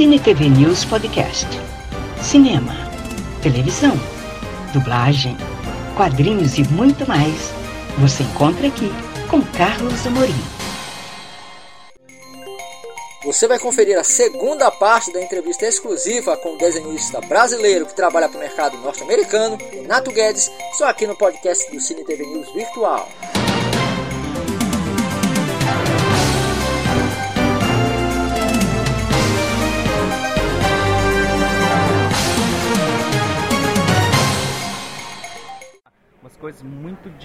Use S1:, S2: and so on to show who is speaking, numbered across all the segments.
S1: Cine TV News Podcast. Cinema, televisão, dublagem, quadrinhos e muito mais. Você encontra aqui com Carlos Amorim.
S2: Você vai conferir a segunda parte da entrevista exclusiva com o desenhista brasileiro que trabalha para o mercado norte-americano, Renato Guedes, só aqui no podcast do Cine TV News Virtual.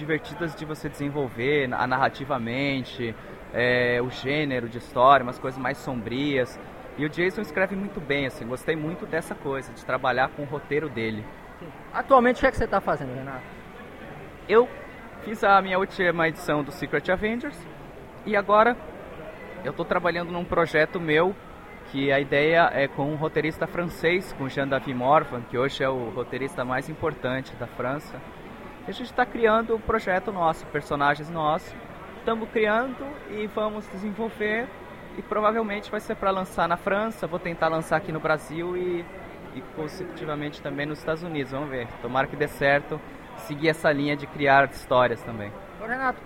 S3: Divertidas de você desenvolver narrativamente, é, o gênero de história, umas coisas mais sombrias. E o Jason escreve muito bem, assim, gostei muito dessa coisa, de trabalhar com o roteiro dele.
S2: Atualmente o que, é que você está fazendo, Renato?
S3: Eu fiz a minha última edição do Secret Avengers e agora eu estou trabalhando num projeto meu que a ideia é com um roteirista francês, com Jean-David Morvan, que hoje é o roteirista mais importante da França. A gente está criando o um projeto nosso, personagens nossos. Estamos criando e vamos desenvolver e provavelmente vai ser para lançar na França. Vou tentar lançar aqui no Brasil e, e consecutivamente também nos Estados Unidos. Vamos ver. Tomara que dê certo. Seguir essa linha de criar histórias também.
S2: Ô Renato,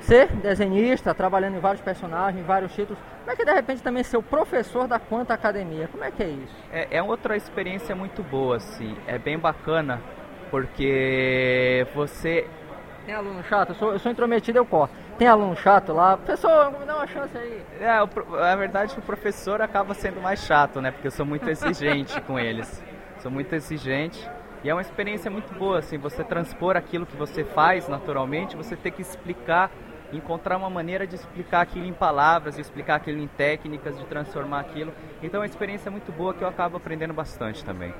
S2: ser desenhista, trabalhando em vários personagens, em vários títulos, como é que de repente também ser o professor da Quanta Academia? Como é que é isso?
S3: É, é outra experiência muito boa, assim. É bem bacana porque você.
S2: Tem aluno chato? Eu sou, eu sou intrometido, eu corto. Tem aluno chato lá? Professor, dá uma chance aí.
S3: É, o, a verdade é que o professor acaba sendo mais chato, né? Porque eu sou muito exigente com eles. Sou muito exigente. E é uma experiência muito boa, assim, você transpor aquilo que você faz naturalmente, você ter que explicar, encontrar uma maneira de explicar aquilo em palavras, de explicar aquilo em técnicas, de transformar aquilo. Então é uma experiência muito boa que eu acabo aprendendo bastante também.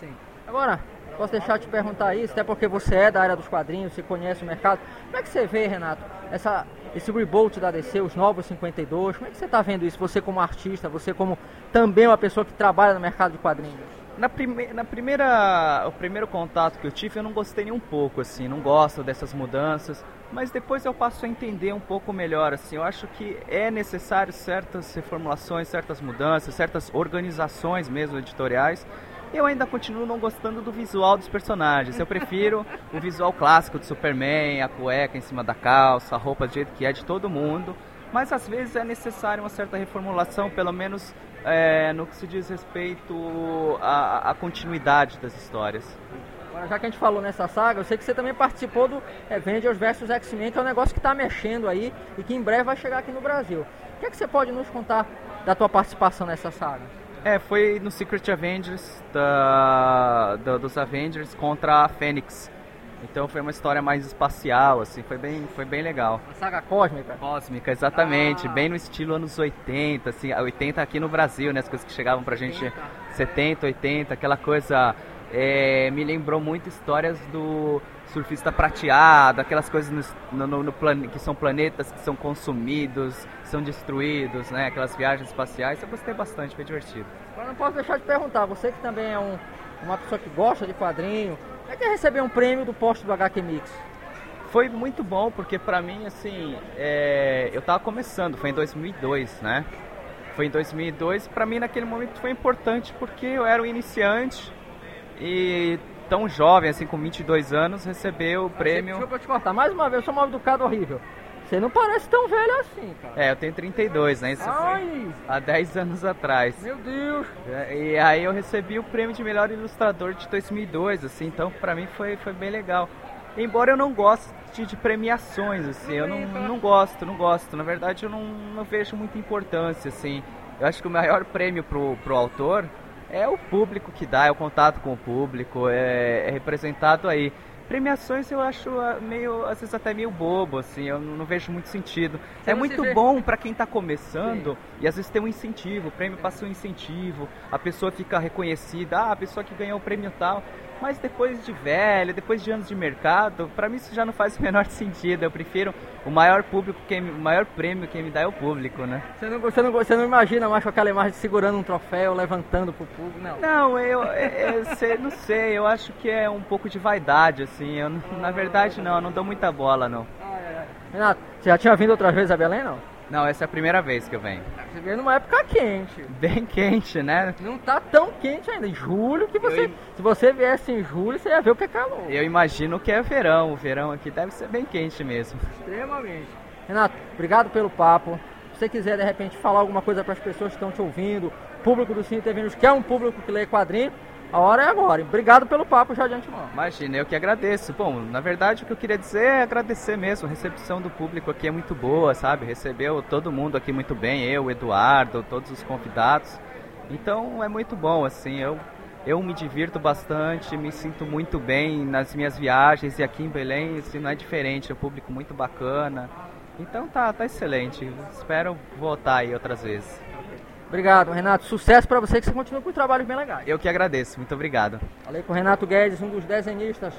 S2: Sim. Agora, Posso deixar de te perguntar isso, até porque você é da área dos quadrinhos, você conhece o mercado. Como é que você vê, Renato, essa, esse reboot da DC, os novos 52? Como é que você está vendo isso, você como artista, você como também uma pessoa que trabalha no mercado de quadrinhos?
S3: Na, prime na primeira, o primeiro contato que eu tive, eu não gostei nem um pouco, assim, não gosto dessas mudanças, mas depois eu passo a entender um pouco melhor, assim, eu acho que é necessário certas reformulações, certas mudanças, certas organizações mesmo editoriais, eu ainda continuo não gostando do visual dos personagens. Eu prefiro o visual clássico do Superman, a cueca em cima da calça, a roupa do jeito que é de todo mundo. Mas às vezes é necessário uma certa reformulação, pelo menos é, no que se diz respeito à, à continuidade das histórias.
S2: Agora, já que a gente falou nessa saga, eu sei que você também participou do Avengers vs X-Men, que é um negócio que está mexendo aí e que em breve vai chegar aqui no Brasil. O que, é que você pode nos contar da tua participação nessa saga?
S3: É, foi no Secret Avengers da, da, dos Avengers contra a Fênix. Então foi uma história mais espacial, assim, foi bem, foi bem legal.
S2: Uma saga cósmica?
S3: Cósmica, exatamente. Ah. Bem no estilo anos 80, assim, 80 aqui no Brasil, né? As coisas que chegavam pra gente 80. 70, 80, aquela coisa. É, me lembrou muito histórias do surfista prateado, aquelas coisas no, no, no que são planetas que são consumidos, são destruídos, né? Aquelas viagens espaciais. Eu gostei bastante, foi divertido.
S2: Agora não posso deixar de perguntar, você que também é um, uma pessoa que gosta de quadrinho, como é que é receber um prêmio do posto do HQ Mix?
S3: Foi muito bom, porque pra mim, assim, é, eu tava começando, foi em 2002, né? Foi em 2002, pra mim naquele momento foi importante porque eu era um iniciante e tão jovem, assim, com 22 anos, recebeu o prêmio.
S2: Deixa eu te cortar, mais uma vez, eu sou mal educado horrível. Você não parece tão velho assim, cara.
S3: É, eu tenho 32, né? Isso Ai. há 10 anos atrás.
S2: Meu Deus!
S3: É, e aí eu recebi o prêmio de melhor ilustrador de 2002, assim, então pra mim foi, foi bem legal. Embora eu não goste de, de premiações, assim, eu não, não gosto, não gosto. Na verdade, eu não, não vejo muita importância, assim. Eu acho que o maior prêmio pro, pro autor é o público que dá, é o contato com o público, é, é representado aí. Premiações eu acho ah, meio, às vezes até meio bobo, assim, eu não vejo muito sentido. Você é muito vê... bom para quem está começando Sim. e às vezes tem um incentivo, o prêmio passa um incentivo, a pessoa fica reconhecida, ah, a pessoa que ganhou o prêmio tal. Mas depois de velho, depois de anos de mercado, para mim isso já não faz o menor sentido. Eu prefiro o maior público, quem, o maior prêmio quem me dá é o público, né?
S2: Você não, você não, você não imagina mais com aquela imagem segurando um troféu, levantando pro público, não?
S3: Não, eu, eu, eu não sei, eu acho que é um pouco de vaidade, assim. Eu, na verdade, não, eu não dou muita bola, não.
S2: Renato, você já tinha vindo outras vezes a Belém, não?
S3: Não, essa é a primeira vez que eu venho.
S2: Você veio numa época quente.
S3: Bem quente, né?
S2: Não tá tão quente ainda. Em julho que você.
S3: Eu-
S2: Se você viesse em julho, você ia ver o que é calor.
S3: Eu imagino que é verão. O verão aqui deve ser bem quente mesmo.
S2: Extremamente. Renato, obrigado pelo papo. Se você quiser de repente falar alguma coisa para as pessoas que estão te ouvindo, público do Cine TV News, que é um público que lê quadrinho, a hora é agora. Obrigado pelo papo já de antemão.
S3: Imagina, eu que agradeço. Bom, na verdade o que eu queria dizer é agradecer mesmo. A recepção do público aqui é muito boa, sabe? Recebeu todo mundo aqui muito bem, eu, Eduardo, todos os convidados. Então é muito bom, assim, eu, eu me divirto bastante, me sinto muito bem nas minhas viagens e aqui em Belém, assim, não é diferente, é um público muito bacana. Então tá, tá excelente. Espero voltar aí outras vezes.
S2: Obrigado, Renato. Sucesso para você que você continue com trabalhos bem legais.
S3: Eu que agradeço, muito obrigado.
S2: Falei com o Renato Guedes, um dos desenhistas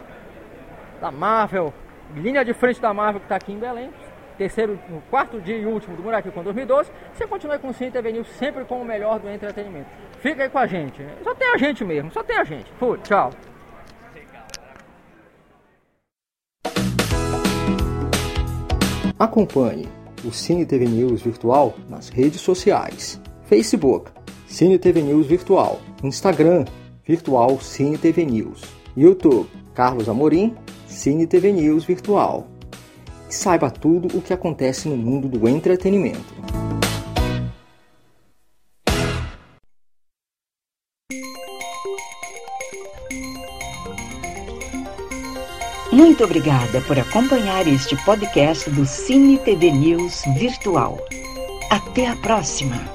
S2: da Marvel, linha de frente da Marvel que está aqui em Belém. Terceiro, no quarto dia e último do Muraquil com 2012. Você continua com o Cine TV News sempre com o melhor do entretenimento. Fica aí com a gente. Só tem a gente mesmo, só tem a gente. Fui, tchau.
S4: Acompanhe o Cine TV News Virtual nas redes sociais: Facebook, Cine TV News Virtual, Instagram, Virtual Cine TV News, YouTube, Carlos Amorim, Cine TV News Virtual. E saiba tudo o que acontece no mundo do entretenimento.
S1: Muito obrigada por acompanhar este podcast do Cine TV News Virtual. Até a próxima!